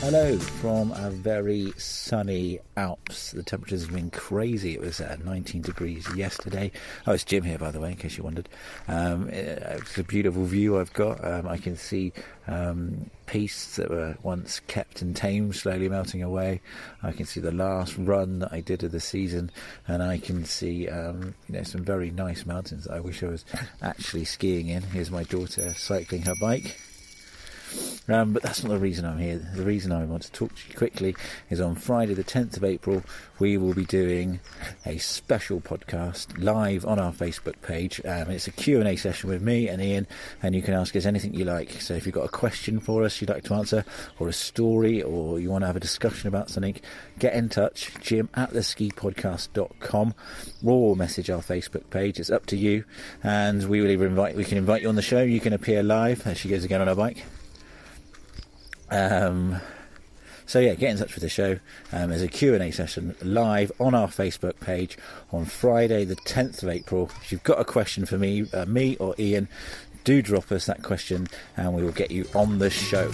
Hello from a very sunny Alps. The temperatures have been crazy. It was uh, 19 degrees yesterday. Oh, it's Jim here, by the way, in case you wondered. Um, it's a beautiful view I've got. Um, I can see um, that were once kept and tamed slowly melting away. I can see the last run that I did of the season, and I can see um, you know some very nice mountains that I wish I was actually skiing in. Here's my daughter cycling her bike. Um, but that's not the reason I'm here. The reason I want to talk to you quickly is on Friday, the 10th of April, we will be doing a special podcast live on our Facebook page. Um, it's a Q&A session with me and Iain, and you can ask us anything you like. So if you've got a question for us you'd like to answer, or a story, or you want to have a discussion about something, get in touch, jim at the theskipodcast.com, or message our Facebook page. It's up to you, and we will either invite, we can invite you on the show, you can appear live, as she goes again on her bike. Um, so yeah, get in touch with the show. Um, there's a Q&A session live on our Facebook page on Friday, the 10th of April. If you've got a question for me, uh, me or Iain, do drop us that question, and we will get you on the show.